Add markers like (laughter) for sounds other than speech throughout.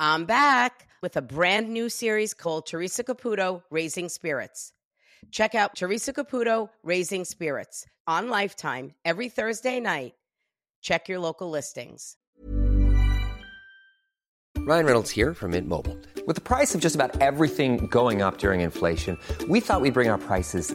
I'm back with a brand new series called Theresa Caputo Raising Spirits. Check out Theresa Caputo Raising Spirits on Lifetime every Thursday night. Check your local listings. Ryan Reynolds here from Mint Mobile. With the price of just about everything going up during inflation, we thought we'd bring our prices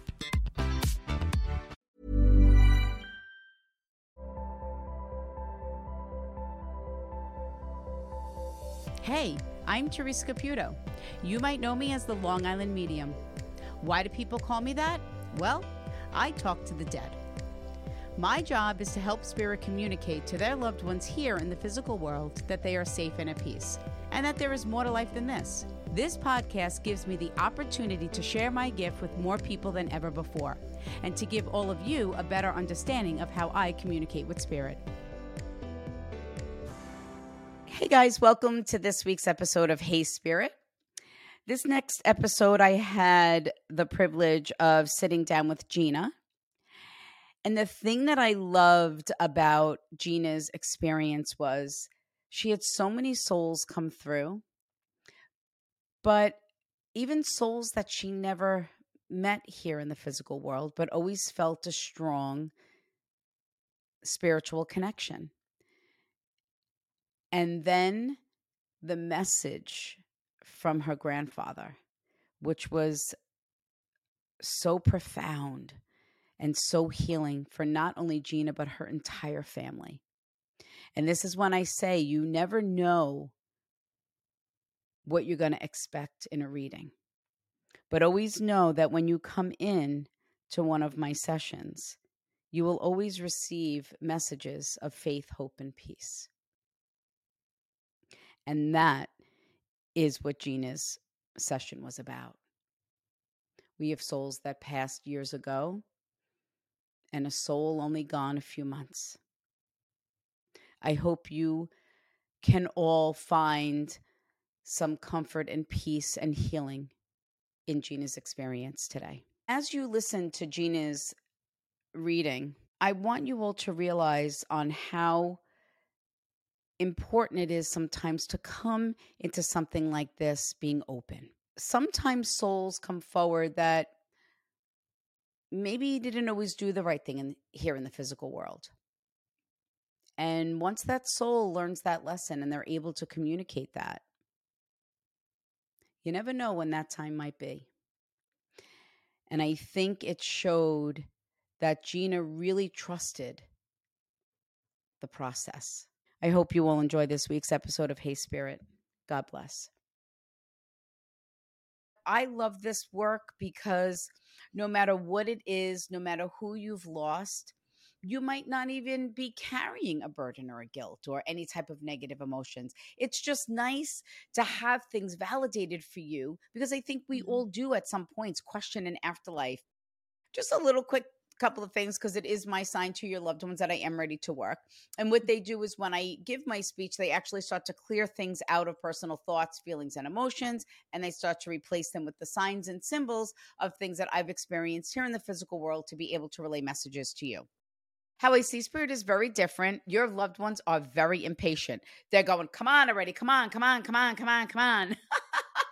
Hey, I'm Theresa Caputo. You might know me as the Long Island Medium. Why do people call me that? Well, I talk to the dead. My job is to help spirit communicate to their loved ones here in the physical world that they are safe and at peace, and that there is more to life than this. This podcast gives me the opportunity to share my gift with more people than ever before, and to give all of you a better understanding of how I communicate with spirit. Hey guys, welcome to this week's episode of Hey Spirit. This next episode, I had the privilege of sitting down with Gina. And the thing that I loved about Gina's experience was she had so many souls come through, but even souls that she never met here in the physical world, but always felt a strong spiritual connection. And then the message from her grandfather, which was so profound and so healing for not only Gina, but her entire family. And this is when I say you never know what you're going to expect in a reading. But always know that when you come in to one of my sessions, you will always receive messages of faith, hope, and peace. And that is what Gina's session was about. We have souls that passed years ago and a soul only gone a few months. I hope you can all find some comfort and peace and healing in Gina's experience today. As you listen to Gina's reading, I want you all to realize on how important it is sometimes to come into something like this being open. Sometimes souls come forward that maybe didn't always do the right thing in, here in the physical world. And once that soul learns that lesson and they're able to communicate that, you never know when that time might be. And I think it showed that Gina really trusted the process. I hope you will enjoy this week's episode of Hey Spirit. God bless. I love this work because no matter what it is, no matter who you've lost, you might not even be carrying a burden or a guilt or any type of negative emotions. It's just nice to have things validated for you because I think we mm-hmm. all do at some points question an afterlife. Just a little quick couple of things because it is my sign to your loved ones that I am ready to work. And what they do is when I give my speech, they actually start to clear things out of personal thoughts, feelings, and emotions, and they start to replace them with the signs and symbols of things that I've experienced here in the physical world to be able to relay messages to you. How I see spirit is very different. Your loved ones are very impatient. They're going, come on already, come on, come on, come on, come on, come on. (laughs)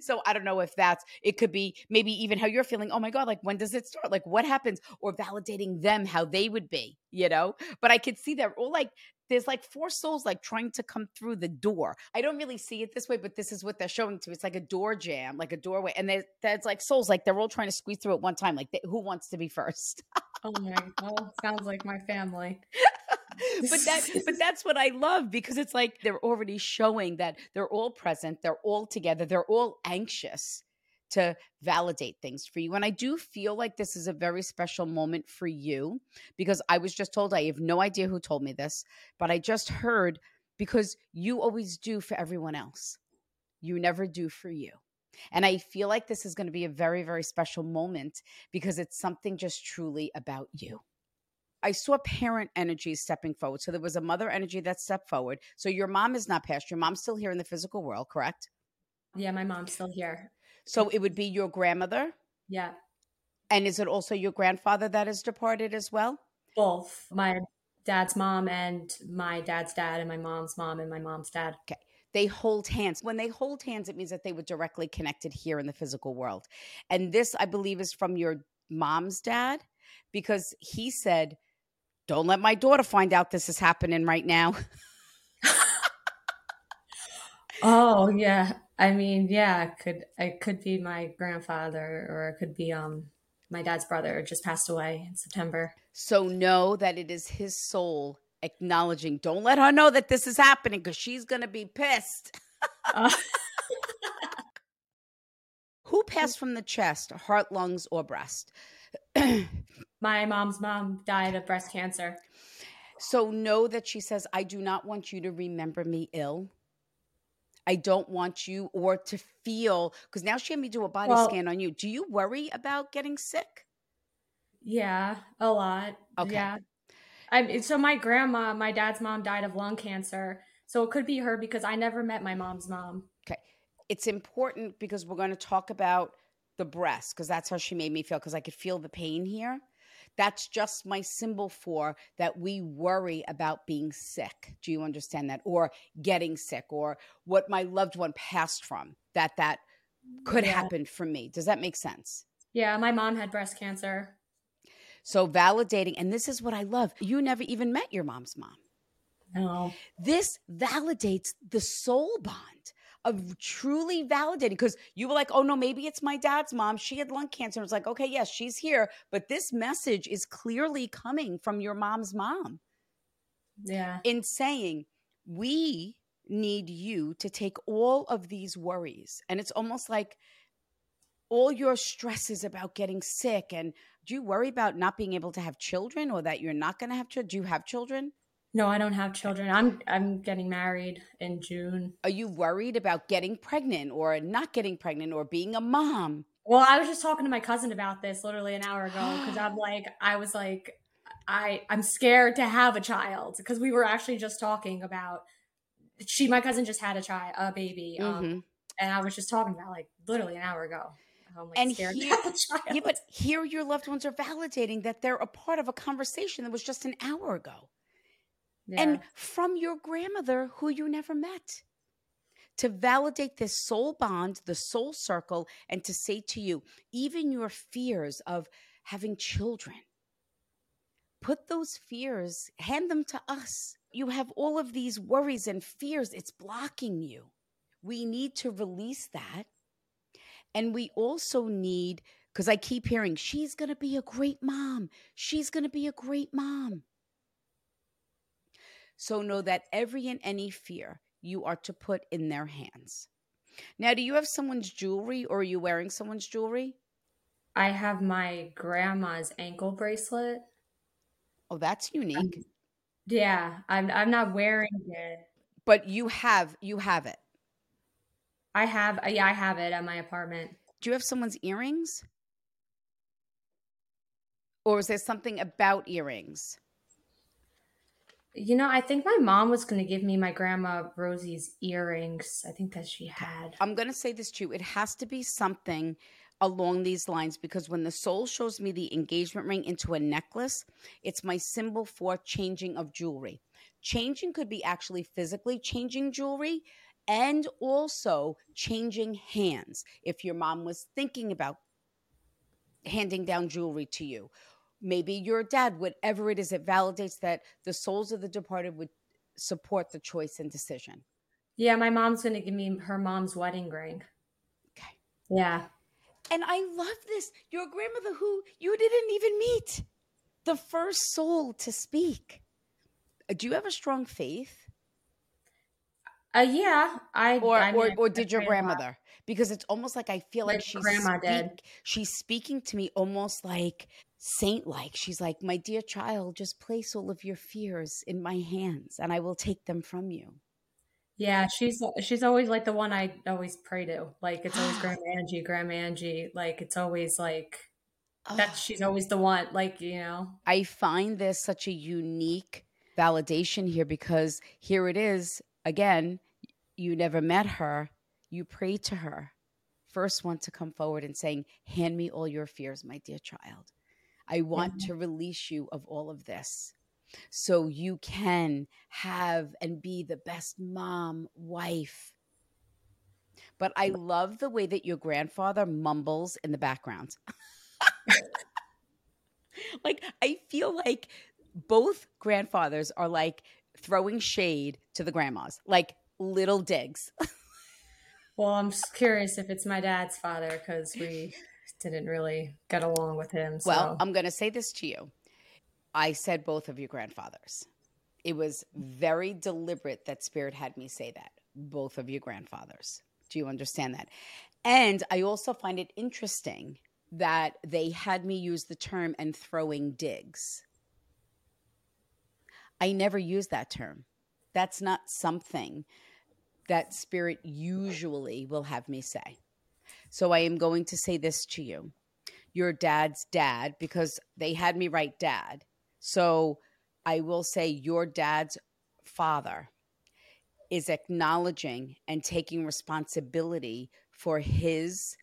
so I don't know if that's it could be maybe even how you're feeling. Oh my God, like when does it start? Like what happens? Or validating them how they would be, you know? But I could see they're all like there's like four souls like trying to come through the door. I don't really see it this way, but this is what they're showing to me. It's like a door jam, like a doorway, and there's there's like souls, like they're all trying to squeeze through at one time. Like they, who wants to be (laughs) first? oh my, well, sounds like my family. (laughs) but that but that's what I love because it's like they're already showing that they're all present, they're all together, they're all anxious to validate things for you. And I do feel like this is a very special moment for you because I was just told, I have no idea who told me this, but I just heard because you always do for everyone else. You never do for you. And I feel like this is going to be a very, very special moment because it's something just truly about you. I saw parent energy stepping forward. So there was a mother energy that stepped forward. So your mom is not past. Your mom's still here in the physical world, correct? Yeah, my mom's still here. So it would be your grandmother? Yeah. And is it also your grandfather that has departed as well? Both. My dad's mom and my dad's dad and my mom's mom and my mom's dad. Okay. They hold hands. When they hold hands, it means that they were directly connected here in the physical world. And this, I believe, is from your mom's dad because he said, Don't let my daughter find out this is happening right now. (laughs) oh, yeah. I mean, yeah, it could it could be my grandfather or it could be um my dad's brother just passed away in September. So know that it is his soul acknowledging. Don't let her know that this is happening because she's gonna be pissed. uh. (laughs) (laughs) Who passed from the chest, heart, lungs, or breast? (clears throat) my mom's mom died of breast cancer. So know that she says, I do not want you to remember me ill. I don't want you or to feel because now she had me do a body well, scan on you. Do you worry about getting sick? Yeah, a lot. Okay. Yeah. I so my grandma, my dad's mom died of lung cancer. So it could be her because I never met my mom's mom. Okay. It's important because we're going to talk about the breast because that's how she made me feel because I could feel the pain here. That's just my symbol for that we worry about being sick. Do you understand that? Or getting sick or what my loved one passed from that that could yeah. happen for me. Does that make sense? Yeah, my mom had breast cancer. So validating, and this is what I love. You never even met your mom's mom. No. This validates the soul bond of truly validating because you were like, oh no, maybe it's my dad's mom. She had lung cancer. It's like, okay, yes, she's here, but this message is clearly coming from your mom's mom. Yeah. In saying, we need you to take all of these worries. And it's almost like all your stresses about getting sick. And do you worry about not being able to have children or that you're not going to have children? Do you have children? No, I don't have children. I'm I'm getting married in June. Are you worried about getting pregnant or not getting pregnant or being a mom? Well, I was just talking to my cousin about this literally an hour ago (gasps) because I'm like I was like I I'm scared to have a child because we were actually just talking about she my cousin just had a child a baby um, mm-hmm. and I was just talking about like literally an hour ago. Like and here, yeah, but here your loved ones are validating that they're a part of a conversation that was just an hour ago yeah. and from your grandmother who you never met. To validate this soul bond, the soul circle, and to say to you, even your fears of having children, put those fears, hand them to us. You have all of these worries and fears, it's blocking you. We need to release that. And we also need, because I keep hearing, she's going to be a great mom. She's going to be a great mom. So know that every and any fear you are to put in their hands. Now, do you have someone's jewelry or are you wearing someone's jewelry? I have my grandma's ankle bracelet. Oh, that's unique. Um, yeah, I'm I'm not wearing it. But you have you have it. I have yeah, I have it at my apartment. Do you have someone's earrings? Or is there something about earrings? You know, I think my mom was going to give me my grandma Rosie's earrings. I think that she had. I'm going to say this to you. It has to be something along these lines because when the soul shows me the engagement ring into a necklace, it's my symbol for changing of jewelry. Changing could be actually physically changing jewelry and also changing hands. If your mom was thinking about handing down jewelry to you maybe your dad, whatever it is, it validates that the souls of the departed would support the choice and decision. Yeah, my mom's going to give me her mom's wedding ring. Okay. Yeah. And I love this. Your grandmother, who you didn't even meet, the first soul to speak. Uh, Do you have a strong faith? Uh, yeah, I or I mean, or, or did your grandmother? Because it's almost like I feel like she's grandma did. she's speaking to me almost like saint like. She's like, My dear child, just place all of your fears in my hands and I will take them from you. Yeah, she's she's always like the one I always pray to. Like it's always (gasps) Grandma Angie, Grandma Angie. Like it's always like that. She's always the one. Like you know. I find this such a unique validation here because here it is again, you never met her, you prayed to her. First one to come forward and saying, Hand me all your fears, my dear child. I want mm-hmm. to release you of all of this so you can have and be the best mom, wife. But I love the way that your grandfather mumbles in the background. (laughs) like, I feel like both grandfathers are like throwing shade to the grandmas, like little digs. (laughs) Well, I'm curious if it's my dad's father because we didn't really get along with him. So. Well, I'm going to say this to you. I said both of your grandfathers. It was very deliberate that Spirit had me say that. Both of your grandfathers. Do you understand that? And I also find it interesting that they had me use the term and throwing digs. I never use that term. That's not something that Spirit usually will have me say. So I am going to say this to you your dad's dad because they had me write dad. So I will say your dad's father is acknowledging and taking responsibility for his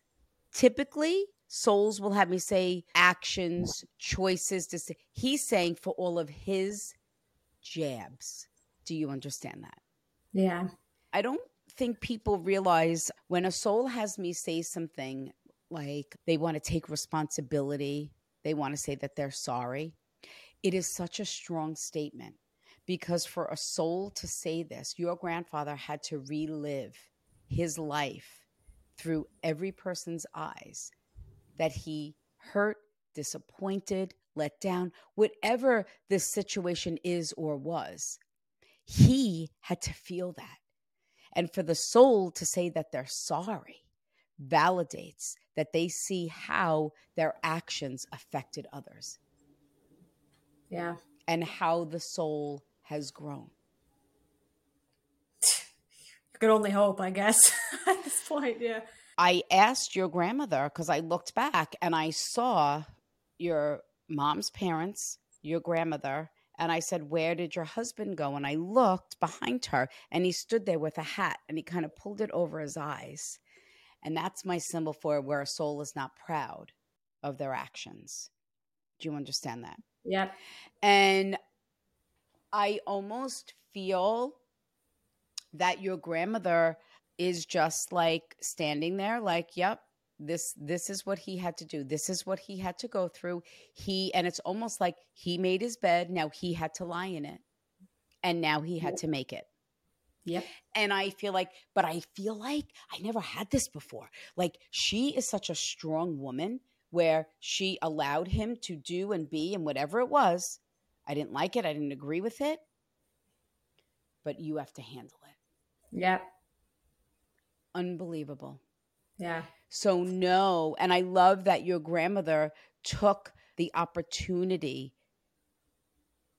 typically souls will have me say actions, choices to say he's saying for all of his jabs. Do you understand that? yeah. I don't think people realize when a soul has me say something like they want to take responsibility, they want to say that they're sorry. It is such a strong statement because for a soul to say this, your grandfather had to relive his life through every person's eyes that he hurt, disappointed, let down, whatever this situation is or was. He had to feel that. And for the soul to say that they're sorry validates that they see how their actions affected others Yeah. and how the soul has grown. You could only hope, I guess, (laughs) at this point. Yeah. I asked your grandmother because I looked back and I saw your mom's parents, your grandmother, and I said, Where did your husband go? And I looked behind her and he stood there with a hat and he kind of pulled it over his eyes. And that's my symbol for where a soul is not proud of their actions. Do you understand that? Yeah. And I almost feel that your grandmother is just like standing there like, yep, this this is what he had to do. This is what he had to go through. He and it's almost like he made his bed, now he had to lie in it. And now he had to make it. yeah And I feel like, but I feel like I never had this before. Like she is such a strong woman where she allowed him to do and be and whatever it was. I didn't like it. I didn't agree with it. But you have to handle it. Yep. Unbelievable. Yeah. So, no. And I love that your grandmother took the opportunity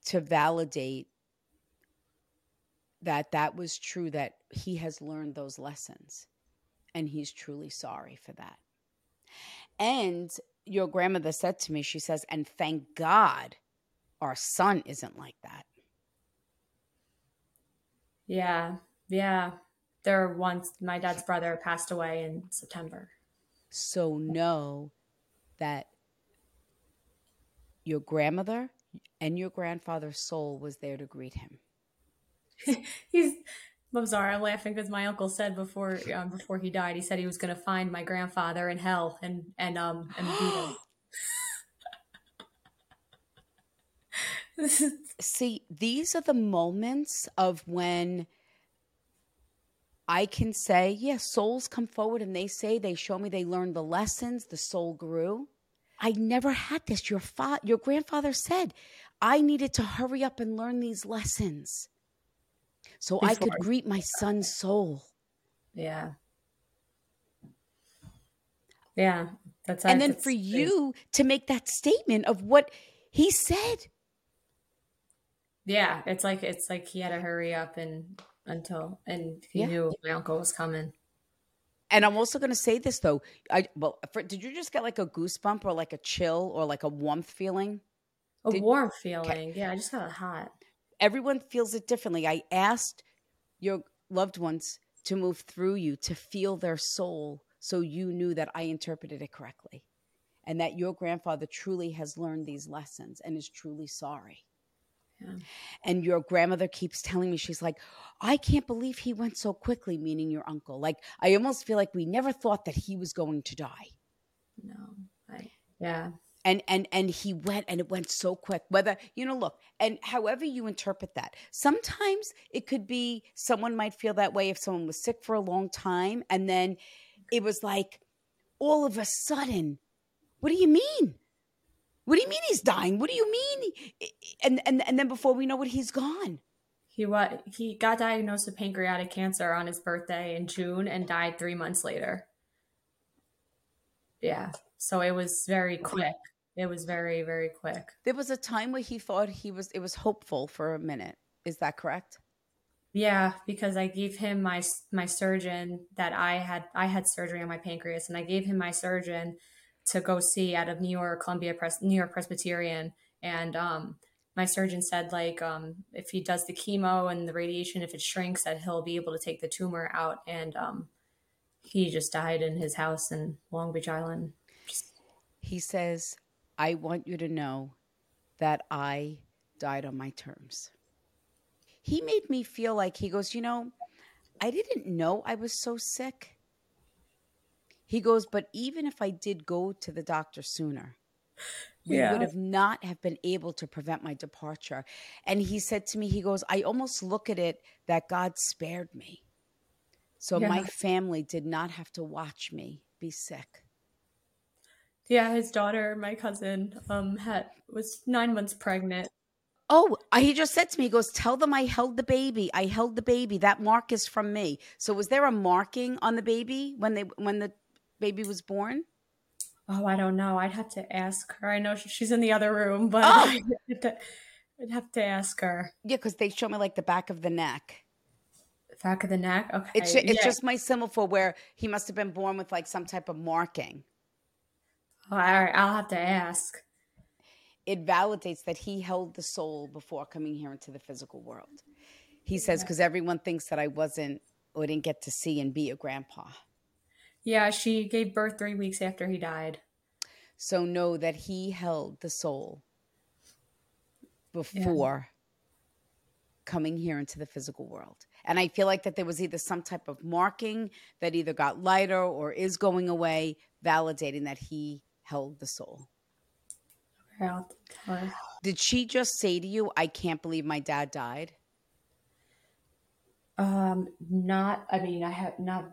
to validate that that was true, that he has learned those lessons. And he's truly sorry for that. And your grandmother said to me, she says, and thank God our son isn't like that. Yeah. Yeah. There once my dad's brother passed away in September. So know that your grandmother and your grandfather's soul was there to greet him. (laughs) He's. I'm sorry. I'm laughing because my uncle said before um, before he died, he said he was going to find my grandfather in hell and and um and beat him. (gasps) See, these are the moments of when I can say, yeah, souls come forward and they say, they show me they learned the lessons, the soul grew. I never had this. Your fa- your grandfather said, I needed to hurry up and learn these lessons so I could greet my son's soul. Yeah. Yeah. That's and then for you to make that statement of what he said. Yeah, it's like it's like he had to hurry up and until and he Yeah. knew my uncle was coming. And I'm also going to say this though. I well, for, did you just get like a goosebump or like a chill or like a warmth feeling? A Did- warm feeling. Yeah, I just got hot. Everyone feels it differently. I asked your loved ones to move through you to feel their soul so you knew that I interpreted it correctly and that your grandfather truly has learned these lessons and is truly sorry. Yeah. And your grandmother keeps telling me, she's like, I can't believe he went so quickly, meaning your uncle. Like, I almost feel like we never thought that he was going to die. No. I yeah. and and and he went and it went so quick whether you know look and however you interpret that sometimes it could be someone might feel that way if someone was sick for a long time and then it was like all of a sudden what do you mean what do you mean he's dying what do you mean and and and then before we know it he's gone He what he got diagnosed with pancreatic cancer on his birthday in June and died three months later. Yeah. So it was very quick. It was very, very quick. there was a time where he thought he was it was hopeful for a minute is that correct Yeah, because I gave him my my surgeon that I had I had surgery on my pancreas, and I gave him my surgeon to go see out of New York Columbia Pres- New York Presbyterian, and um, my surgeon said like um, if he does the chemo and the radiation, if it shrinks, that he'll be able to take the tumor out, and um, he just died in his house in Long Beach Island. he says, I want you to know that I died on my terms. He made me feel like he goes, You know, I didn't know I was so sick. He goes, But even if I did go to the doctor sooner, we Yeah. would have not have been able to prevent my departure. And he said to me, he goes, I almost look at it that God spared me. So my family did not have to watch me be sick. Yeah, his daughter, my cousin, um, had was nine months pregnant. Oh, he just said to me, he goes, Tell them I held the baby. I held the baby. That mark is from me. So was there a marking on the baby when they when the baby was born? Oh, I don't know. I'd have to ask her. I know she's in the other room, but Oh. (laughs) I'd, have to, I'd have to ask her. Yeah, because they show me like the back of the neck. Back of the neck. Okay. It's it's yeah. just my symbol for where he must have been born with like some type of marking. Oh, all right. I'll have to ask. It validates that he held the soul before coming here into the physical world. He says because everyone thinks that I wasn't or didn't get to see and be a grandpa. Yeah, she gave birth three weeks after he died. So know that he held the soul before coming here into the physical world. And I feel like that there was either some type of marking that either got lighter or is going away, validating that he held the soul. Okay, I'll tell her. Did she just say to you, I can't believe my dad died? Um, not. I mean, I have not.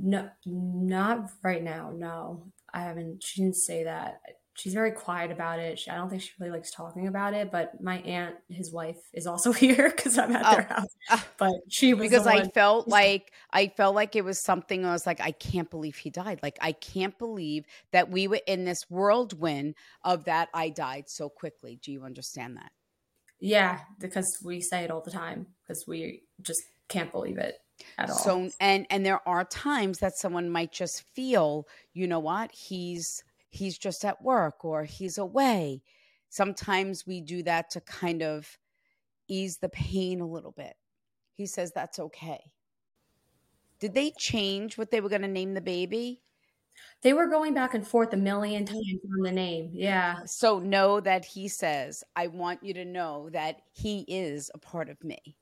No, not right now. No, I haven't. She didn't say that. She's very quiet about it. She, I don't think she really likes talking about it. But my aunt, his wife, is also (laughs) here because I'm at their Oh. house. Ah. But she was because I one- felt like I felt like it was something I was like, I can't believe he died. Like I can't believe that we were in this whirlwind of that I died so quickly. Do you understand that? Yeah, because we say it all the time because we just can't believe it at all. So and and there are times that someone might just feel, you know what, he's he's just at work or he's away. Sometimes we do that to kind of ease the pain a little bit. He says that's okay. Did they change what they were going to name the baby? they were going back and forth a million times on the name. Yeah, So know that he says, I want you to know that he is a part of me.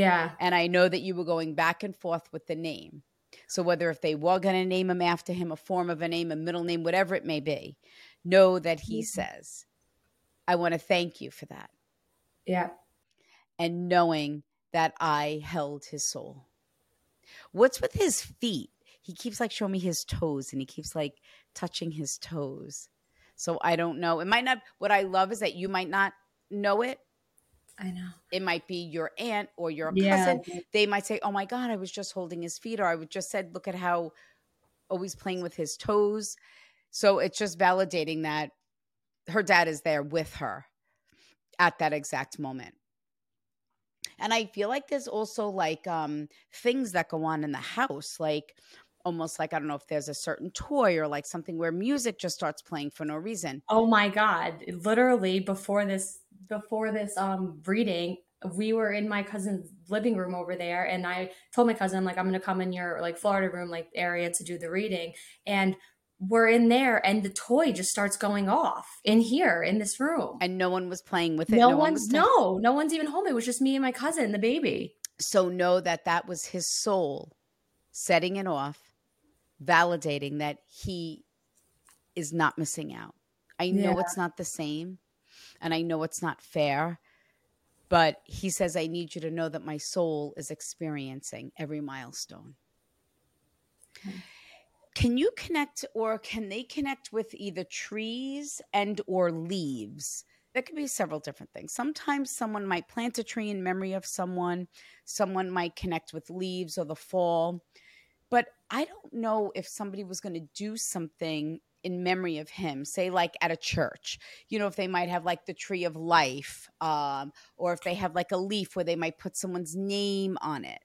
Yeah, And I know that you were going back and forth with the name. So whether if they were going to name him after him, a form of a name, a middle name, whatever it may be, know that he mm-hmm. says, I want to thank you for that. Yeah. And knowing that I held his soul. What's with his feet? He keeps like showing me his toes and he keeps like touching his toes. So I don't know. It might not, what I love is that you might not know it. I know. It might be your aunt or your Yeah. cousin. They might say, Oh my God, I was just holding his feet. Or I would just said, Look at how always playing with his toes. So it's just validating that her dad is there with her at that exact moment. And I feel like there's also like um things that go on in the house, like almost like I don't know if there's a certain toy or like something where music just starts playing for no reason. Oh my god! Literally before this, before this um reading, we were in my cousin's living room over there, and I told my cousin, I'm like, I'm gonna come in your like Florida room like area to do the reading, and we're in there, and the toy just starts going off in here in this room. And no one was playing with it. no, one one's t- no, no one's even home. It was just me and my cousin, the baby. So know that that was his soul setting it off, validating that he is not missing out. I know Yeah. it's not the same and I know it's not fair, but he says, I need you to know that my soul is experiencing every milestone. Can you connect or can they connect with either trees and or leaves? That could be several different things. Sometimes someone might plant a tree in memory of someone. Someone might connect with leaves or the fall. But I don't know if somebody was going to do something in memory of him, say like at a church. You know, if they might have like the tree of life, um, or if they have like a leaf where they might put someone's name on it.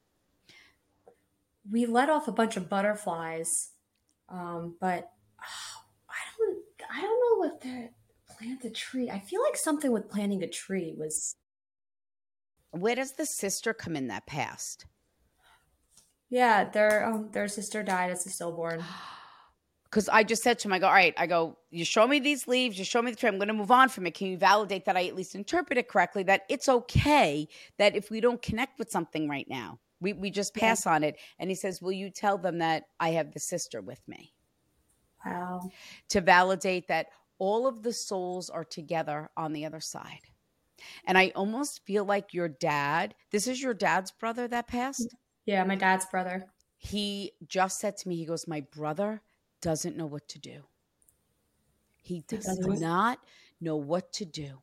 We let off a bunch of butterflies, um, but oh, (sighs) I don't, I don't know what they plant a tree. I feel like something with planting a tree was Where does the sister come in that past? Yeah, their um, their sister died as a stillborn. (gasps) because I just said to him, I go, all right, I go, you show me these leaves, you show me the tree, I'm going to move on from it. Can you validate that I at least interpret it correctly? That it's okay that if we don't connect with something right now, we, we just pass on it. And he says, will you tell them that I have the sister with me Wow. to validate that all of the souls are together on the other side? And I almost feel like your dad, this is your dad's brother that passed. Yeah, my dad's brother. he just said to me, he goes, My brother doesn't know what to do. He does doesn't? know what to do.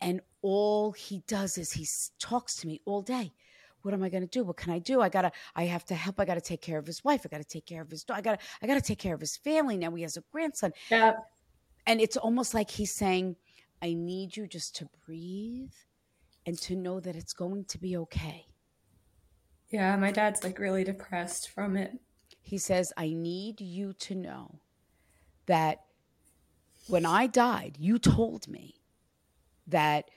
And all he does is he talks to me all day. What am I going to do? What can I do? I gotta. I have to help. I gotta take care of his wife. I gotta take care of his dog. I gotta. I gotta take care of his family. Now he has a grandson, Yeah. and it's almost like he's saying, "I need you just to breathe, and to know that it's going to be okay." Yeah, my dad's like really depressed from it. He says, I need you to know that when I died, you told me that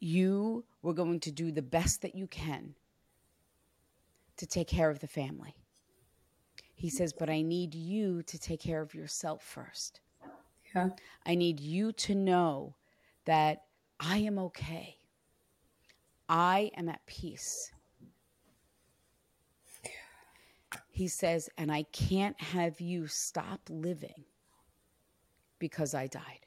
you were going to do the best that you can to take care of the family. He says, but I need you to take care of yourself first. Yeah. I need you to know that I am okay. I am at peace. He says, and I can't have you stop living because I died.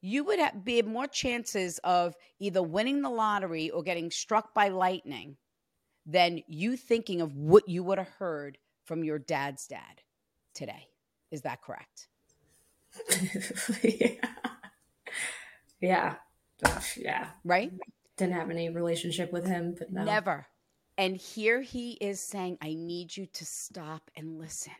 You would have, be more chances of either winning the lottery or getting struck by lightning than you thinking of what you would have heard from your dad's dad today. Is that correct? (laughs) yeah. Yeah. Gosh, yeah. Right? Didn't have any relationship with him, but no. Never. And here he is saying, I need you to stop and listen.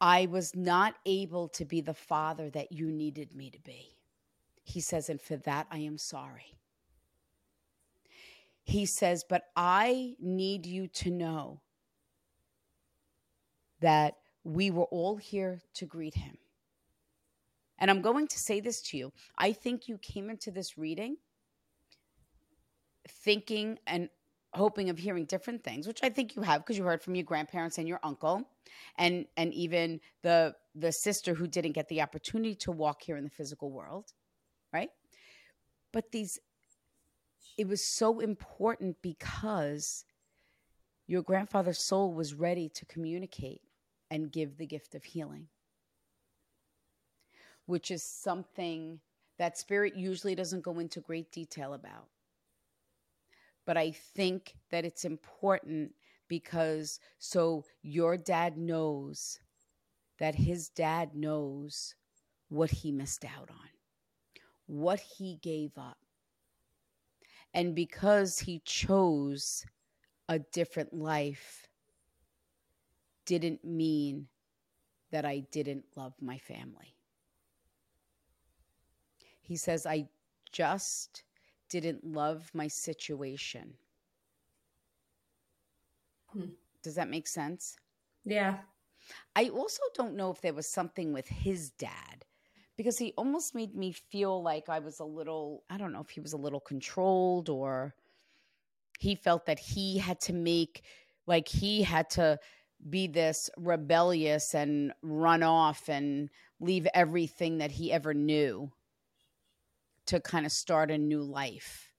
I was not able to be the father that you needed me to be. He says, and for that I am sorry. He says, but I need you to know that we were all here to greet him. And I'm going to say this to you. I think you came into this reading thinking and hoping of hearing different things which i think you have because you heard from your grandparents and your uncle and and even the the sister who didn't get the opportunity to walk here in the physical world right but these it was so important because your grandfather's soul was ready to communicate and give the gift of healing which is something that spirit usually doesn't go into great detail about. But I think that it's important because so your dad knows that his dad knows what he missed out on, what he gave up. And because he chose a different life, didn't mean that I didn't love my family. He says, I just didn't love my situation. Hmm. Does that make sense? Yeah. I also don't know if there was something with his dad because he almost made me feel like I was a little, I don't know if he was a little controlled or he felt that he had to make, like, he had to be this rebellious and run off and leave everything that he ever knew to kind of start a new life.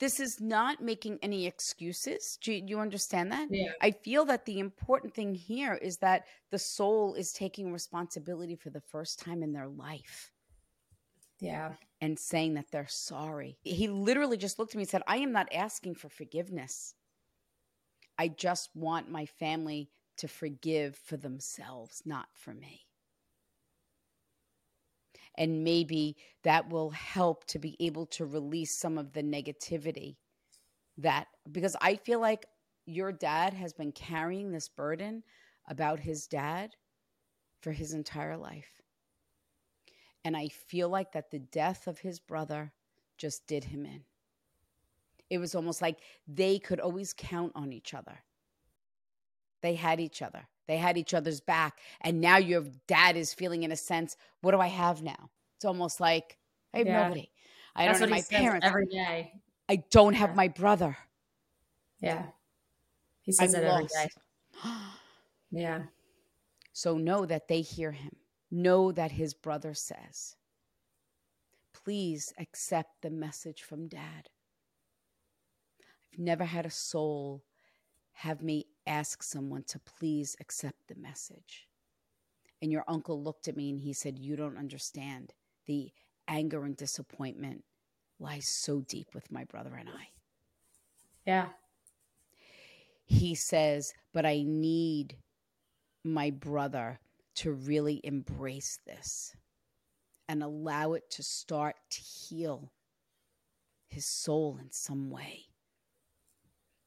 This is not making any excuses. Do you, do you understand that? Yeah. I feel that the important thing here is that the soul is taking responsibility for the first time in their life. Yeah. And saying that they're sorry. He literally just looked at me and said, I am not asking for forgiveness. I just want my family to forgive for themselves, not for me. And maybe that will help to be able to release some of the negativity that, because I feel like your dad has been carrying this burden about his dad for his entire life. And I feel like that the death of his brother just did him in. It was almost like they could always count on each other. They had each other. They had each other's back. And now your dad is feeling, in a sense, what do I have now? It's almost like I have Yeah. nobody. I That's don't have my parents. every day. I don't have Yeah. my brother. Yeah. He says I'm it lost. day. (gasps) Yeah. So know that they hear him. Know that his brother says, please accept the message from dad. I've never had a soul have me ask someone to please accept the message. And your uncle looked at me and he said, You don't understand. The anger and disappointment lies so deep with my brother and I. Yeah. he says, But I need my brother to really embrace this and allow it to start to heal his soul in some way.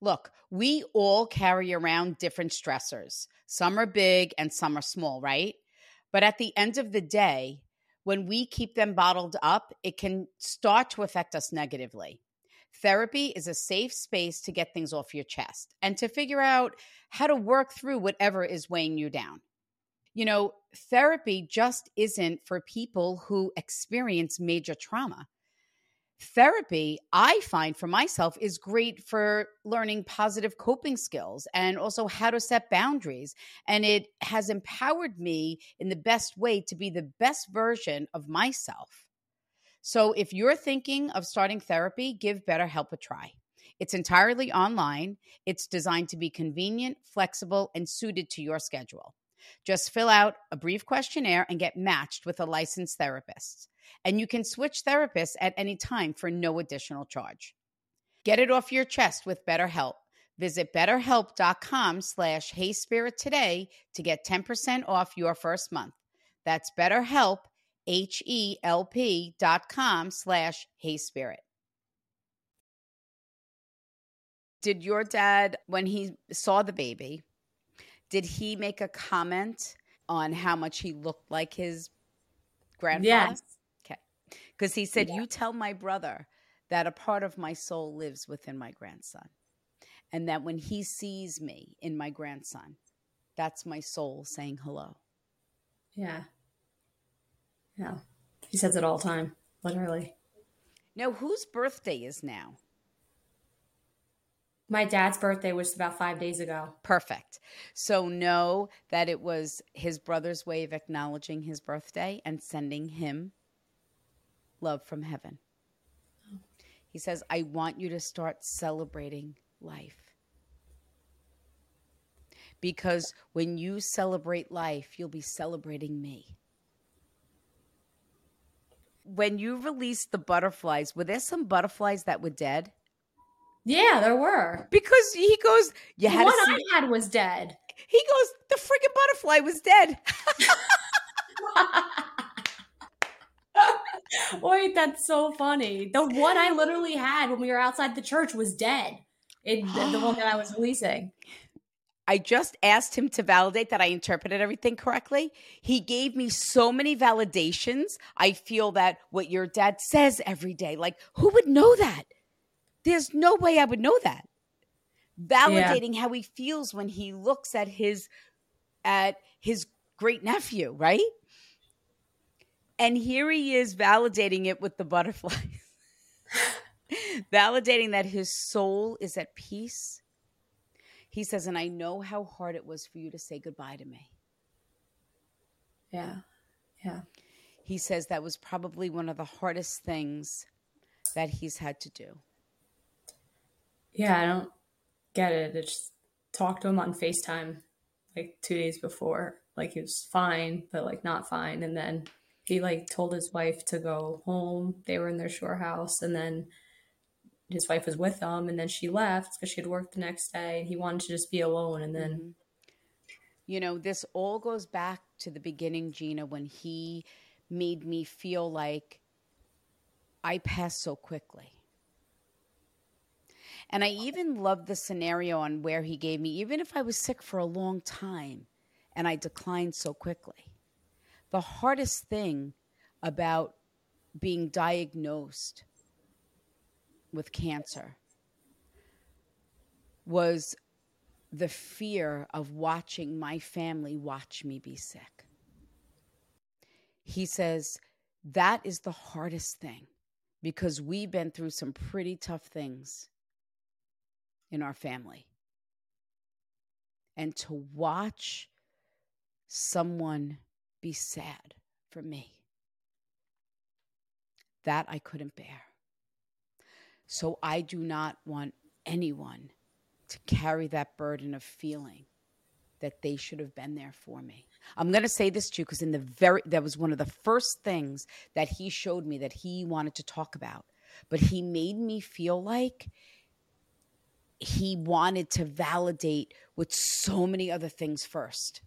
Look, we all carry around different stressors. Some are big and some are small, right? But at the end of the day, when we keep them bottled up, it can start to affect us negatively. Therapy is a safe space to get things off your chest and to figure out how to work through whatever is weighing you down. You know, therapy just isn't for people who experience major trauma therapy i find for myself is great for learning positive coping skills and also how to set boundaries. And it has empowered me in the best way to be the best version of myself. So if you're thinking of starting therapy give betterhelp a try. It's entirely online. It's designed to be convenient flexible and suited to your schedule. Just fill out a brief questionnaire and get matched with a licensed therapist and you can switch therapists at any time for no additional charge. Get it off your chest with BetterHelp. Visit betterhelp.com slash heyspirit today to get 10% off your first month. That's betterhelp, H-E-L-P dot com slash heyspirit. Did your dad, when he saw the baby, did he make a comment on how much he looked like his grandfather? Yes. Because he said, You tell my brother that a part of my soul lives within my grandson. And that when he sees me in my grandson, that's my soul saying hello. Yeah. Yeah. He says it all the time, literally. Now, whose birthday is now? My dad's birthday was about five days ago. Perfect. So know that it was his brother's way of acknowledging his birthday and sending him love from heaven. He says, I want you to start celebrating life. Because when you celebrate life, you'll be celebrating me. When you released the butterflies, were there some butterflies that were dead? Yeah, there were. Because he goes, you The had one. I had was dead. He goes, the freaking butterfly was dead. (laughs) Wait, that's so funny. The one I literally had when we were outside the church was dead. It, the, one that I was (gasps) releasing. I just asked him to validate that I interpreted everything correctly. He gave me so many validations. I feel that what your dad says every day, like, who would know that? There's no way I would know that. Validating how he feels when he looks at his at his great nephew, right? And here he is validating it with the butterflies. (laughs) validating that his soul is at peace. He says, and I know how hard it was for you to say goodbye to me. Yeah. Yeah. He says that was probably one of the hardest things that he's had to do. Yeah, I don't get it. I just talked to him on FaceTime like two days before. Like he was fine, but like not fine. And then he like told his wife to go home. They were in their shore house and then his wife was with them and then she left because she had worked the next day and he wanted to just be alone and then mm-hmm. You know, this all goes back to the beginning, Gina, when he made me feel like I passed so quickly. And I even loved the scenario on where he gave me, even if I was sick for a long time and I declined so quickly. The hardest thing about being diagnosed with cancer was the fear of watching my family watch me be sick. He says that is the hardest thing because we've been through some pretty tough things in our family. And to watch someone be sad for me, that I couldn't bear. So I do not want anyone to carry that burden of feeling that they should have been there for me. I'm going to say this to you because in the very that was one of the first things that he showed me that he wanted to talk about. But he made me feel like he wanted to validate with so many other things first.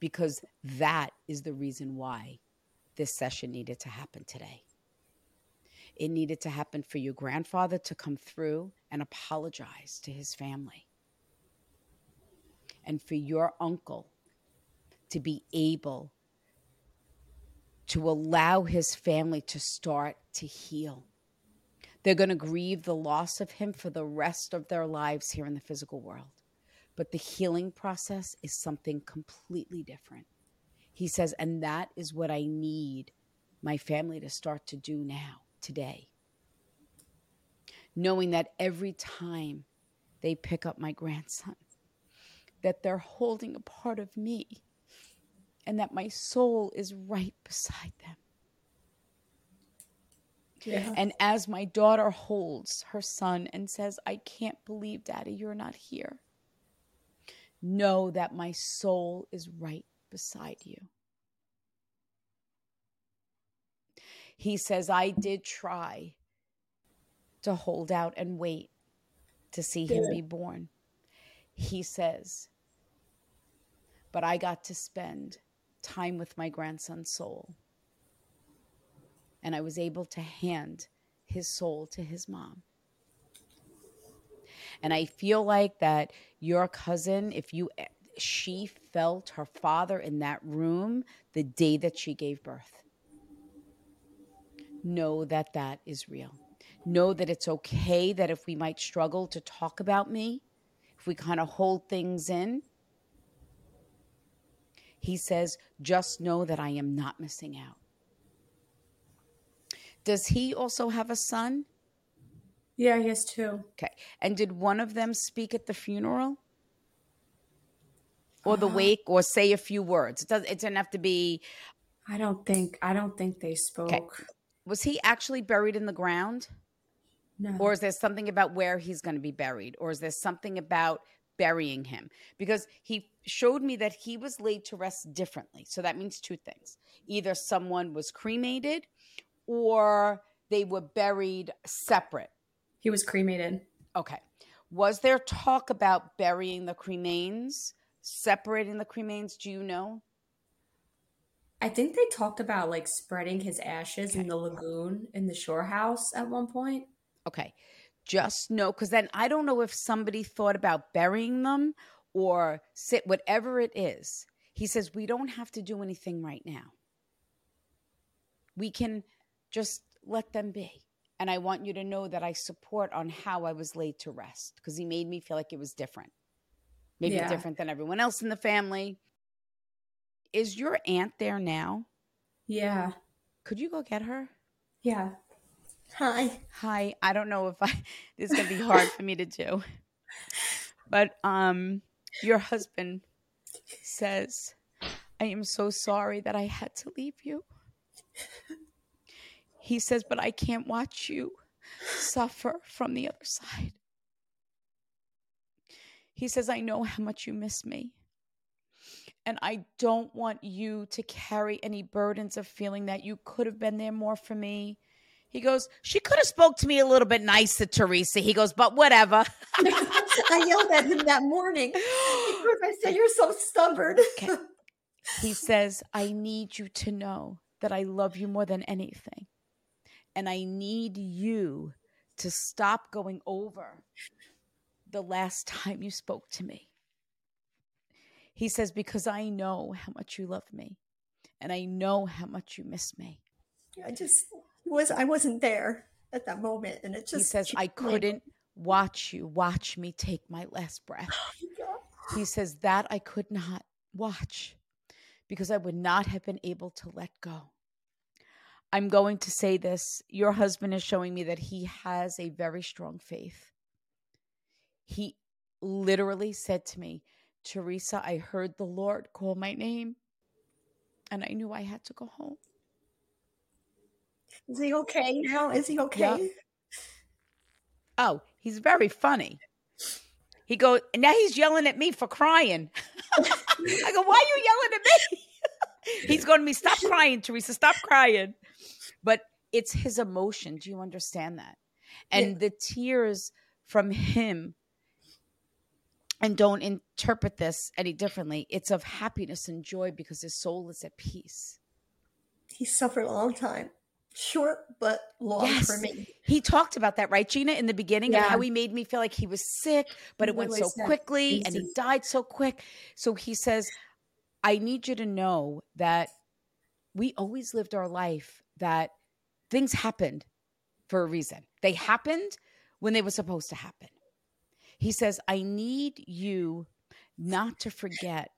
Because that is the reason why this session needed to happen today. It needed to happen for your grandfather to come through and apologize to his family. And for your uncle to be able to allow his family to start to heal. They're going to grieve the loss of him for the rest of their lives here in the physical world. But the healing process is something completely different. He says, and that is what I need my family to start to do now, today. Knowing that every time they pick up my grandson, that they're holding a part of me and that my soul is right beside them. Yeah. And as my daughter holds her son and says, I can't believe, Daddy, you're not here, know that my soul is right beside you. He says, I did try to hold out and wait to see him be born. He says, but I got to spend time with my grandson's soul. And I was able to hand his soul to his mom. And I feel like that your cousin, if you, eh, she felt her father in that room the day that she gave birth. Know that that is real. Know that it's okay that if we might struggle to talk about me, if we kind of hold things in, he says, just know that I am not missing out. Does he also have a son? Yeah, he has two. Okay. And did one of them speak at the funeral? Or the uh, wake or say a few words? It does it doesn't have to be I don't think I don't think they spoke. Okay. Was he actually buried in the ground? No. Or is there something about where he's going to be buried? Or is there something about burying him? Because he showed me that he was laid to rest differently. So that means two things either someone was cremated or they were buried separate. He was cremated. Okay. Was there talk about burying the cremains, separating the cremains? Do you know? I think they talked about like spreading his ashes okay. in the lagoon in the shore house at one point. Okay. Just know, because then I don't know if somebody thought about burying them or sit, whatever it is. He says, we don't have to do anything right now. We can just let them be. And I want you to know that I support on how I was laid to rest because he made me feel like it was different. Maybe yeah. different than everyone else in the family. Is your aunt there now? Yeah. Could you go get her? Yeah. Hi. Hi. I don't know if I (laughs) this is gonna be hard for me to do. But um your husband says, I am so sorry that I had to leave you. He says, but I can't watch you suffer from the other side. He says, I know how much you miss me. And I don't want you to carry any burdens of feeling that you could have been there more for me, he goes, she could have spoke to me a little bit nicer, Theresa. He goes, but whatever. (laughs) I yelled at him that morning because I said, you're so stubborn. (laughs) Okay. He says, I need you to know that I love you more than anything. And I need you to stop going over the last time you spoke to me. He says, because I know how much you love me and I know how much you miss me. I just was I wasn't there at that moment, and it just he says I couldn't watch you watch me take my last breath. (gasps) Oh he says that I could not watch because I would not have been able to let go. I'm going to say this. Your husband is showing me that he has a very strong faith. He literally said to me, Theresa, I heard the Lord call my name and I knew I had to go home. Is he okay now? Is he okay? Oh, he's very funny. He goes, now he's yelling at me for crying. (laughs) I go, why are you yelling at me? (laughs) he's going to me, stop crying, Theresa, stop crying. But it's his emotion. Do you understand that? And yeah. the tears from him, and don't interpret this any differently, it's of happiness and joy because his soul is at peace. He suffered a long time short but long yes. for me. He talked about that, right, Gina, in the beginning, yeah. how he made me feel like he was sick, but it went so quickly and he died so quick. So he says, I need you to know that we always lived our life that things happened for a reason. They happened when they were supposed to happen. He says, I need you not to forget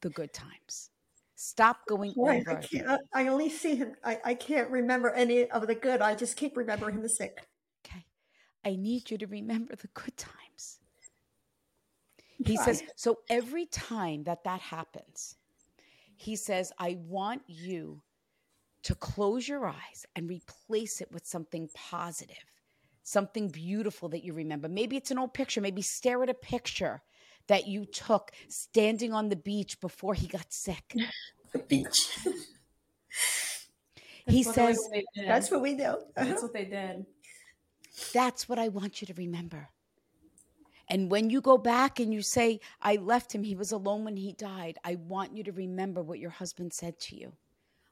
the good times. Stop going right. over. I, can't, I only see him. I, I can't remember any of the good. I just keep remembering him sick. Okay. I need you to remember the good times. He Try. says, so every time that that happens, he says, I want you to close your eyes and replace it with something positive, something beautiful that you remember. Maybe it's an old picture. Maybe stare at a picture that you took standing on the beach before he got sick? (laughs) The beach. he says, what they did. That's what we do. That's uh-huh. what they did. That's what I want you to remember. And when you go back and you say, I left him, he was alone when he died, I want you to remember what your husband said to you.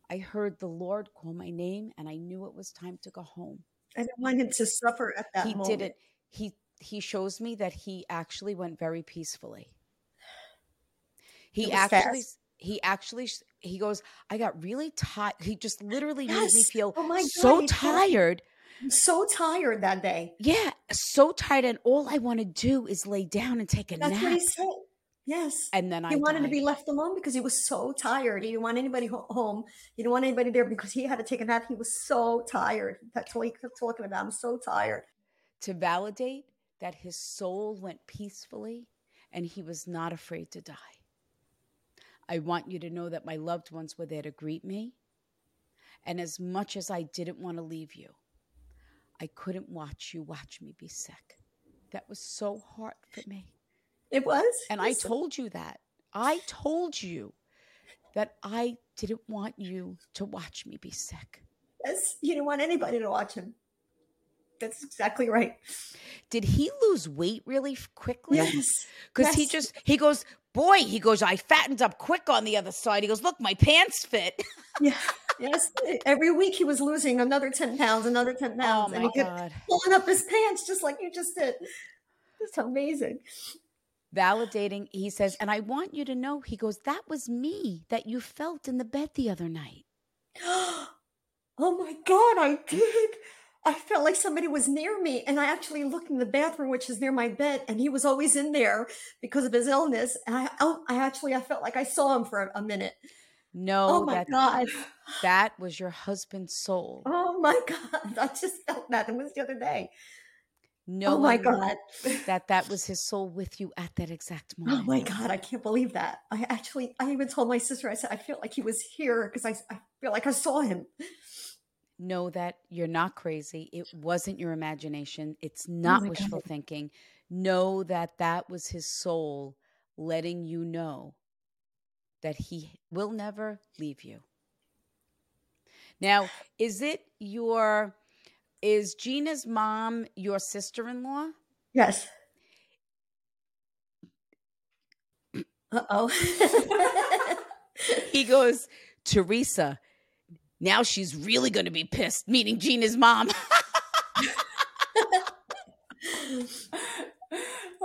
I heard the Lord call my name and I knew it was time to go home. I didn't want him to suffer at that he moment. He didn't. He he shows me that he actually went very peacefully. He actually fast. he actually he goes, I got really tired. He just literally made me feel Oh my God, so he did. I'm so tired that day. Yeah, so tired and all I want to do is lay down and take a That's nap. what he said. Yes. And then I he wanted to be left alone because he was so tired. He didn't want anybody ho- home. He didn't want anybody there because he had to take a nap. He was so tired. That's what he kept talking about. I'm so tired. to validate that his soul went peacefully and he was not afraid to die. I want you to know that my loved ones were there to greet me. And as much as I didn't want to leave you, I couldn't watch you watch me be sick. That was so hard for me. It was. And I told you that. I told you that I didn't want you to watch me be sick. yes, you didn't want anybody to watch him. That's exactly right. Did he lose weight really quickly? Yes. Because he just, he goes, boy, he goes, I fattened up quick on the other side. He goes, look, my pants fit. (laughs) Yeah. Yes. Every week he was losing another 10 pounds, another 10 pounds. oh and he kept pulling up his pants just like you just did. That's amazing. Validating, he says, and I want you to know, he goes, that was me that you felt in the bed the other night. (gasps) oh my God, I did. I felt like somebody was near me. And I actually looked in the bathroom, which is near my bed, and he was always in there because of his illness. And I, oh, I actually, I felt like I saw him for a minute. No, Oh my that God. that was your husband's soul. Oh my God. (laughs) I just felt that. It was the other day. No, oh my God. that that was his soul with you at that exact moment. (laughs) Oh my God. I can't believe that. I actually, I even told my sister, I said, I feel like he was here because I, I feel like I saw him. Know that you're not crazy. It wasn't your imagination. It's not Oh wishful God. thinking. Know that that was his soul letting you know that he will never leave you. Now, is it your is Gina's mom your sister-in-law? Yes. Uh oh. (laughs) He goes, "Theresa, now she's really going to be pissed." Meaning Gina's mom. (laughs)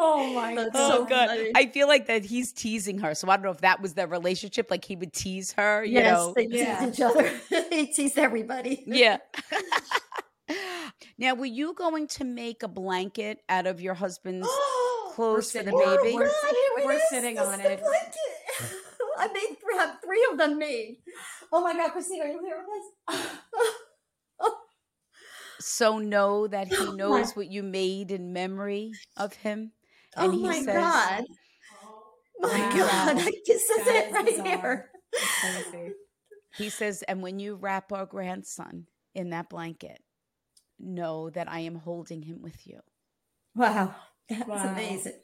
Oh my That's god. Oh so god, funny. I feel like that he's teasing her. So I don't know if that was their relationship. Like he would tease her, you yes, know. they tease Yeah. each other. (laughs) he teased everybody. yeah. (laughs) now, were you going to make a blanket out of your husband's (gasps) clothes for the baby? We're- God, here it we're sitting This on is the it. blanket. I made three of them made. Oh my God, Christine, are you here with us? (laughs) So know that he Oh knows what you made in memory of him. And oh he my says, God. Oh my Wow. God, I this is That it is right bizarre. here. Crazy. he says, and when you wrap our grandson in that blanket, know that I am holding him with you. Wow, that's Wow. amazing.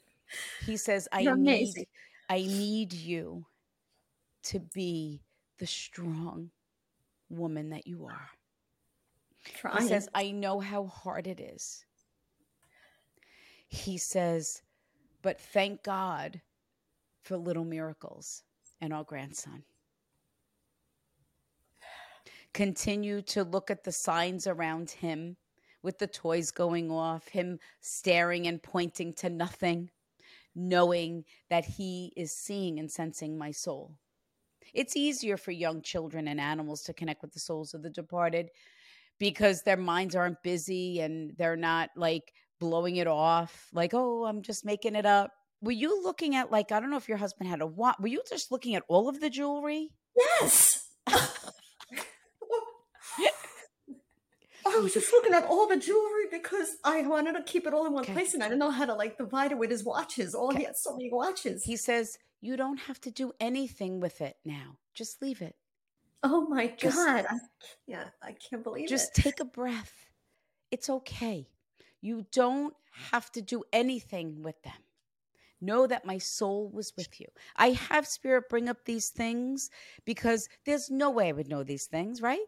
He says, I You're need amazing. I need you to be the strong woman that you are. Trying. He says, I know how hard it is. He says, but thank God for little miracles and our grandson. Continue to look at the signs around him with the toys going off, him staring and pointing to nothing, knowing that he is seeing and sensing my soul. It's easier for young children and animals to connect with the souls of the departed because their minds aren't busy and they're not like blowing it off like oh i'm just making it up were you looking at like i don't know if your husband had a what were you just looking at all of the jewelry Yes. (laughs) I was just looking at all the jewelry because I wanted to keep it all in one Okay. place and I didn't know how to like divide it with his watches. All he had so many watches. he says you don't have to do anything with it now just leave it oh my Just- god. I, yeah, I can't believe just it. Just take a breath it's okay you don't have to do anything with them know that my soul was with you i have spirit bring up these things because there's no way i would know these things right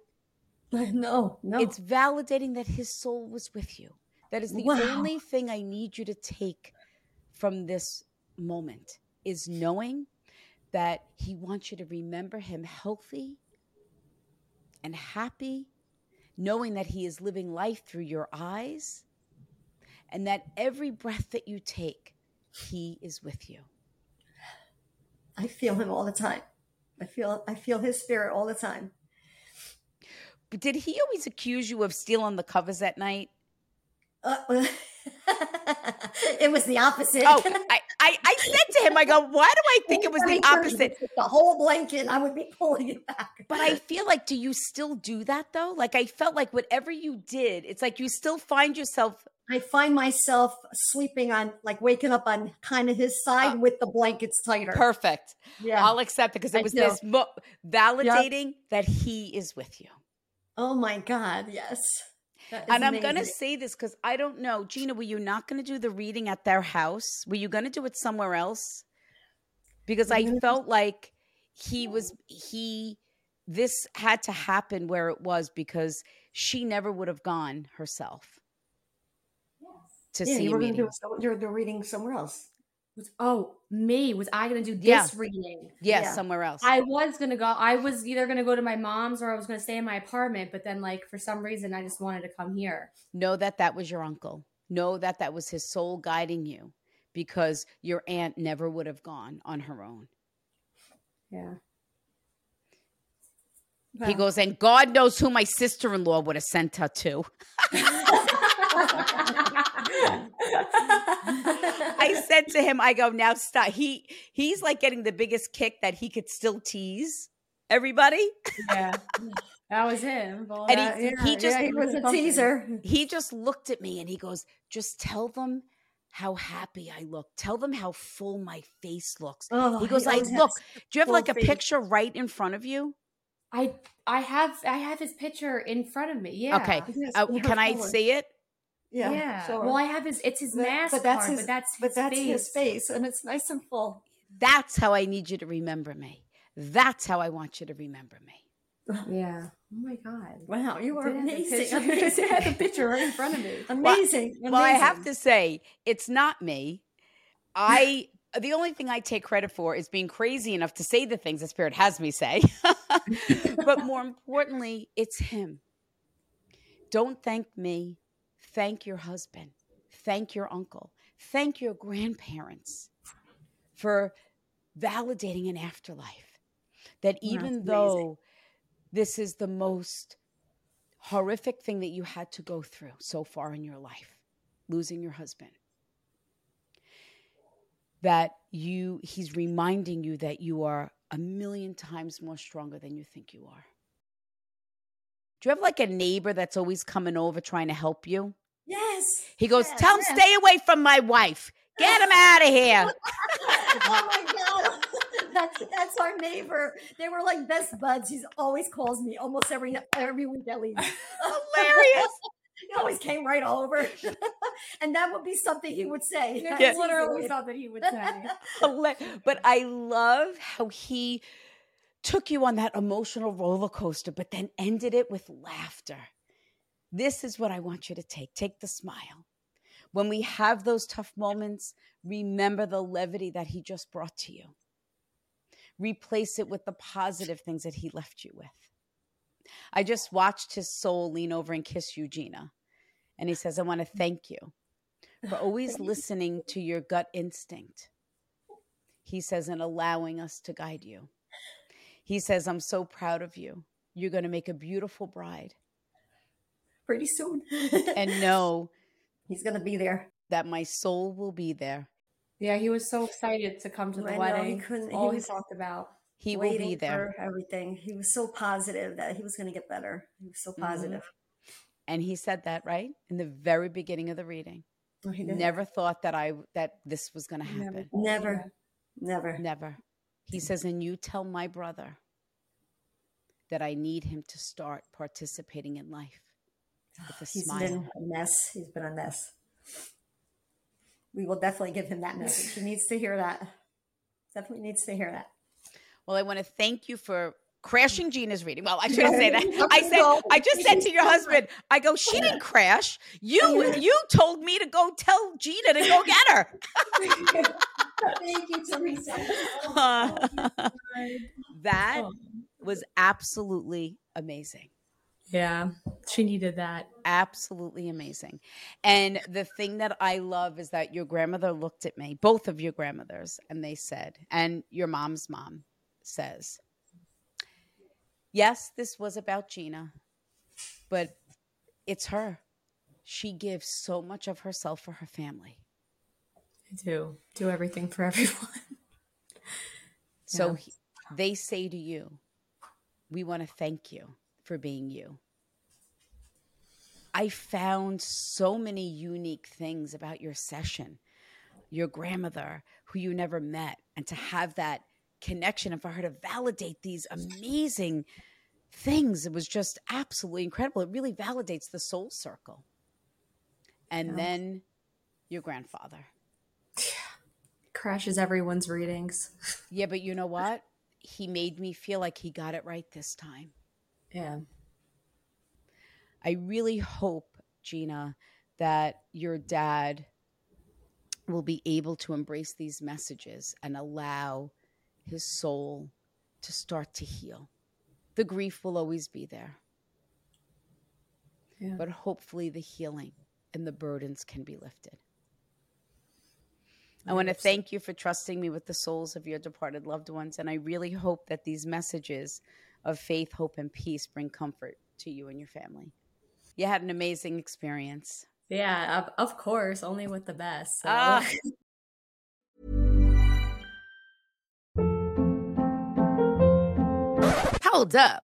(laughs) No, no. It's validating that his soul was with you. That is the Wow. only thing I need you to take from this moment is knowing that he wants you to remember him healthy and happy, knowing that he is living life through your eyes, and that every breath that you take, he is with you. I feel him all the time. I feel I feel his spirit all the time. But did he always accuse you of stealing the covers at night? Uh, (laughs) it was the opposite. Oh, (laughs) I, I, I said to him, I go, why do I think it was the opposite? The whole blanket, I would be pulling it back. But I feel like, do you still do that though? Like, I felt like whatever you did, it's like you still find yourself. I find myself sleeping on, like waking up on kind of his uh, side with the blankets tighter. Perfect. Yeah. I'll accept it because it was this mo- validating that he is with you. oh my God, yes. That is And I'm going to say this because I don't know. Gina, were you not going to do the reading at their house? Were you going to do it somewhere else? Because I felt like he was, he, this had to happen where it was because she never would have gone herself to yeah, see you a were going to meeting. do it so- you're the reading somewhere else. Was- oh, me. Was I going to do this Yeah. reading? Yes, Yeah. somewhere else. I was going to go. I was either going to go to my mom's or I was going to stay in my apartment. But then, like, for some reason, I just wanted to come here. know that that was your uncle. Know that that was his soul guiding you because your aunt never would have gone on her own. Yeah. He goes, and God knows who my sister in law would have sent her to. (laughs) (laughs) I said to him, I go, now stop. He he's like getting the biggest kick that he could still tease everybody. yeah. That was him. Well, And that- he- yeah, he just- yeah, He was a teaser. He just looked at me and he goes, just tell them how happy I look. Tell them how full my face looks. Oh, he goes, he like, look, do you have like a face. picture right in front of you? I I have I have his picture in front of me. Yeah. Okay. Uh, can I see it? Yeah. Yeah. show her. Well, I have his. It's his But- mask but that's card, his, but that's but his that's face. his face, and it's nice and full. That's how I need you to remember me. That's how I want you to remember me. (laughs) Yeah. Oh my god. Wow, you are Did amazing. picture- (laughs) Amazing. I have the picture right in front of me. (laughs) Amazing. Well, I have to say, it's not me. I the only thing I take credit for is being crazy enough to say the things the spirit has me say. but more importantly, it's him. Don't thank me. Thank your husband. Thank your uncle. Thank your grandparents for validating an afterlife. That even though this is the most horrific thing that you had to go through so far in your life, losing your husband, that you he's reminding you that you are a million times more stronger than you think you are. Do you have like a neighbor that's always coming over trying to help you? Yes. He goes, yes, "Tell him yes. stay away from my wife. Get him out of here." (laughs) oh my god, (laughs) that's that's our neighbor. They were like best buds. He always calls me almost every every week at least. (laughs) Hilarious. He always came right over, and that would be something he would say. That's Yeah. literally something he would say. But I love how he took you on that emotional roller coaster, but then ended it with laughter. This is what I want you to take. Take the smile. When we have those tough moments, remember the levity that he just brought to you. Replace it with the positive things that he left you with. I just watched his soul lean over and kiss you, Gina. And he says, I want to thank you for always listening to your gut instinct. He says, and allowing us to guide you. He says, I'm so proud of you. You're going to make a beautiful bride. Pretty soon, And know (laughs) he's gonna be there. that my soul will be there. Yeah, he was so excited to come to the I know, he wedding. couldn't- he All he was- talked about. He will be there. for everything. He was so positive that he was going to get better. He was so Mm-hmm. positive. And he said that, right? In the very beginning of the reading. Oh, he. Never thought that I that this was going to happen. never, never. Never. He mm-hmm. says, and you tell my brother that I need him to start participating in life with a (sighs) He's smile. been a mess. He's been a mess. We will definitely give him that message. He needs to hear that. Definitely needs to hear that. Well, I want to thank you for crashing Gina's reading. Well, I (laughs) shouldn't say that. I said I just said to your (laughs) husband, I go, she didn't crash. You you told me to go tell Gina to go get her. (laughs) Thank you, Theresa. Uh, that (laughs) was absolutely amazing. Yeah, she needed that. Absolutely amazing. And the thing that I love is that your grandmother looked at me, both of your grandmothers, and they said, and your mom's mom says, Yes, this was about Gina, but it's her. She gives so much of herself for her family. I do. Do everything for (laughs) everyone. So Yeah. he- they say to you, We want to thank you for being you. I found so many unique things about your session, your grandmother, who you never met, and to have that connection and for her to validate these amazing things. It was just absolutely incredible. It really validates the soul circle. And Yeah. then your grandfather. Crashes everyone's readings. (laughs) Yeah, but you know what? He made me feel like he got it right this time. Yeah. I really hope, Gina, that your dad will be able to embrace these messages and allow his soul to start to heal. The grief will always be there, Yeah. but hopefully the healing and the burdens can be lifted. I I want to hope so. thank you for trusting me with the souls of your departed loved ones. And I really hope that these messages of faith, hope, and peace bring comfort to you and your family. You had an amazing experience. Yeah, of, of course, only with the best. So. Ah. (laughs) Hold up.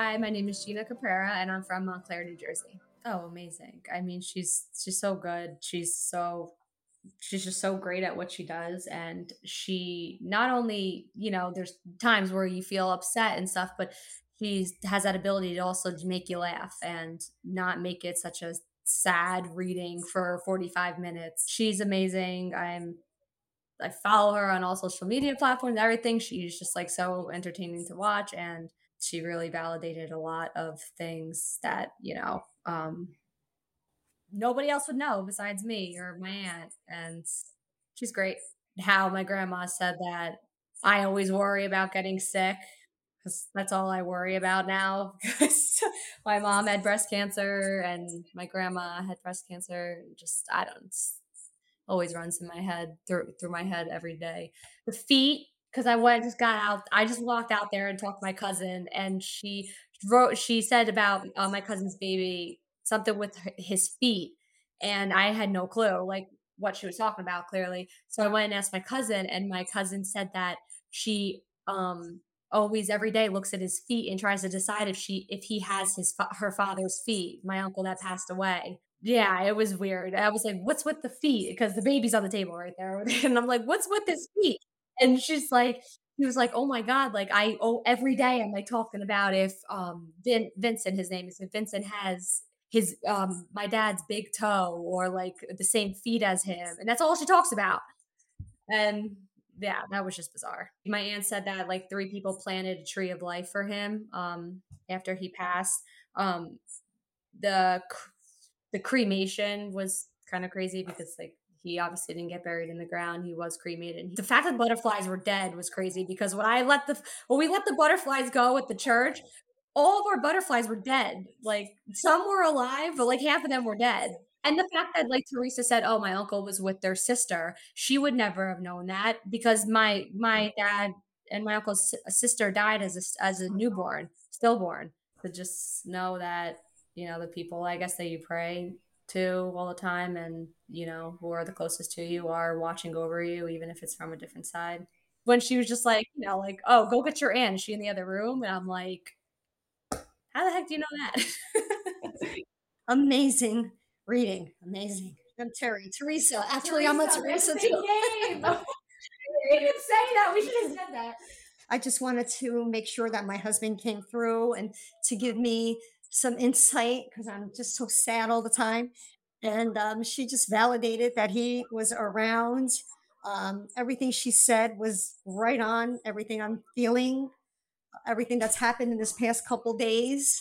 Hi, my name is Gina Caprera, and I'm from Montclair, New Jersey. Oh, amazing! I mean, she's she's so good. She's so she's just so great at what she does, and she not only you know there's times where you feel upset and stuff, but she has that ability to also make you laugh and not make it such a sad reading for 45 minutes. She's amazing. I'm I follow her on all social media platforms, everything. She's just like so entertaining to watch and she really validated a lot of things that, you know, um nobody else would know besides me or my aunt. And she's great. How my grandma said that I always worry about getting sick because that's all I worry about now. (laughs) Because my mom had breast cancer and my grandma had breast cancer. Just I don't always runs in my head through through my head every day. The feet because I went just got out. I just walked out there and talked to my cousin, and she wrote. She said about uh, my cousin's baby something with his feet, and I had no clue like what she was talking about clearly. So I went and asked my cousin, and my cousin said that she um always every day looks at his feet and tries to decide if she if he has his her father's feet. My uncle that passed away. Yeah, it was weird. I was like, "What's with the feet?" Because the baby's on the table right there, (laughs) and I'm like, "What's with his feet?" And she's like, he was like, "Oh my god!" Like I oh every day I'm like talking about if um Vin, Vincent, his name is Vincent has his um my dad's big toe or like the same feet as him, and that's all she talks about. And yeah, that was just bizarre. My aunt said that like three people planted a tree of life for him um after he passed. Um the the cremation was kind of crazy because like he obviously didn't get buried in the ground. He was cremated. The fact that butterflies were dead was crazy because when I let the when we let the butterflies go at the church, all of our butterflies were dead. Like some were alive, but like half of them were dead. And the fact that like Theresa said, "Oh, my uncle was with their sister," she would never have known that because my my dad and my uncle's sister died as a as a newborn, stillborn. To just know that you know the people, I guess that you pray to all the time, and you know who are the closest to you are watching over you, even if it's from a different side. When she was just like, you know, like, "Oh, go get your aunt," she in the other room, and I'm like, "How the heck do you know that?" (laughs) Amazing reading. Amazing. I'm Terry. Teresa. Actually, Teresa, I'm a Teresa too. Name. we (laughs) oh, didn't say that. We should have said that. I just wanted to make sure that my husband came through and to give me some insight because I'm just so sad all the time. And um, she just validated that he was around. Um, everything she said was right on. Everything I'm feeling, everything that's happened in this past couple days.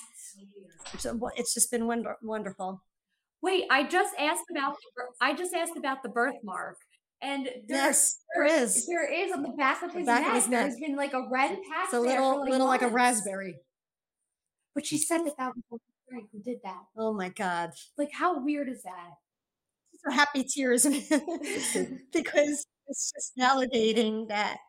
So it's just been wonder- wonderful. Wait, I just asked about I just asked about the birthmark. And there, yes, there is. There is on the back of his, back neck. Of his neck. There's been like a red patch. It's a little, like little months. like a raspberry. But she said that that was Frank who did that. Oh my god! Like, how weird is that? So happy tears (laughs) (laughs) because it's just validating that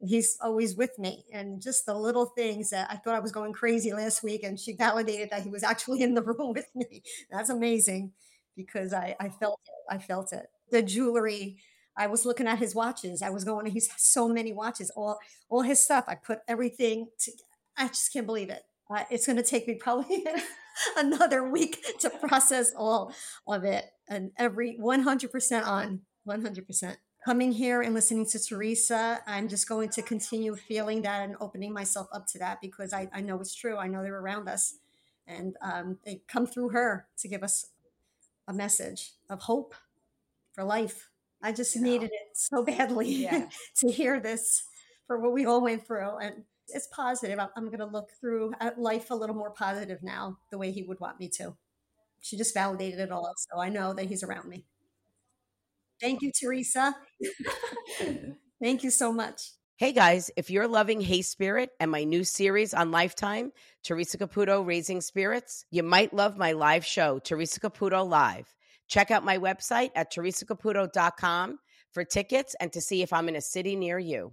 he's always with me and just the little things that i thought i was going crazy last week and she validated that he was actually in the (laughs) room with me. That's amazing because i i felt it. I felt it. The jewelry i was looking at his watches. I was going he's so many watches. All all his stuff. I put everything to, i just can't believe it uh, it's going to take me probably (laughs) another week to process all of it and every 100% on 100% coming here and listening to Theresa, I'm just going to continue feeling that and opening myself up to that because I, I know it's true. I know they're around us and um, they come through her to give us a message of hope for life. I just you needed know. it so badly yeah. (laughs) to hear this for what we all went through. And it's positive. I'm, I'm going to look through at life a little more positive now, the way he would want me to. She just validated it all. So I know that he's around me. Thank you, Theresa. (laughs) Thank you so much. Hey guys, if you're loving Hey Spirit and my new series on Lifetime, Theresa Caputo Raising Spirits, you might love my live show, Theresa Caputo Live. Check out my website at theresacaputo.com for tickets and to see if I'm in a city near you.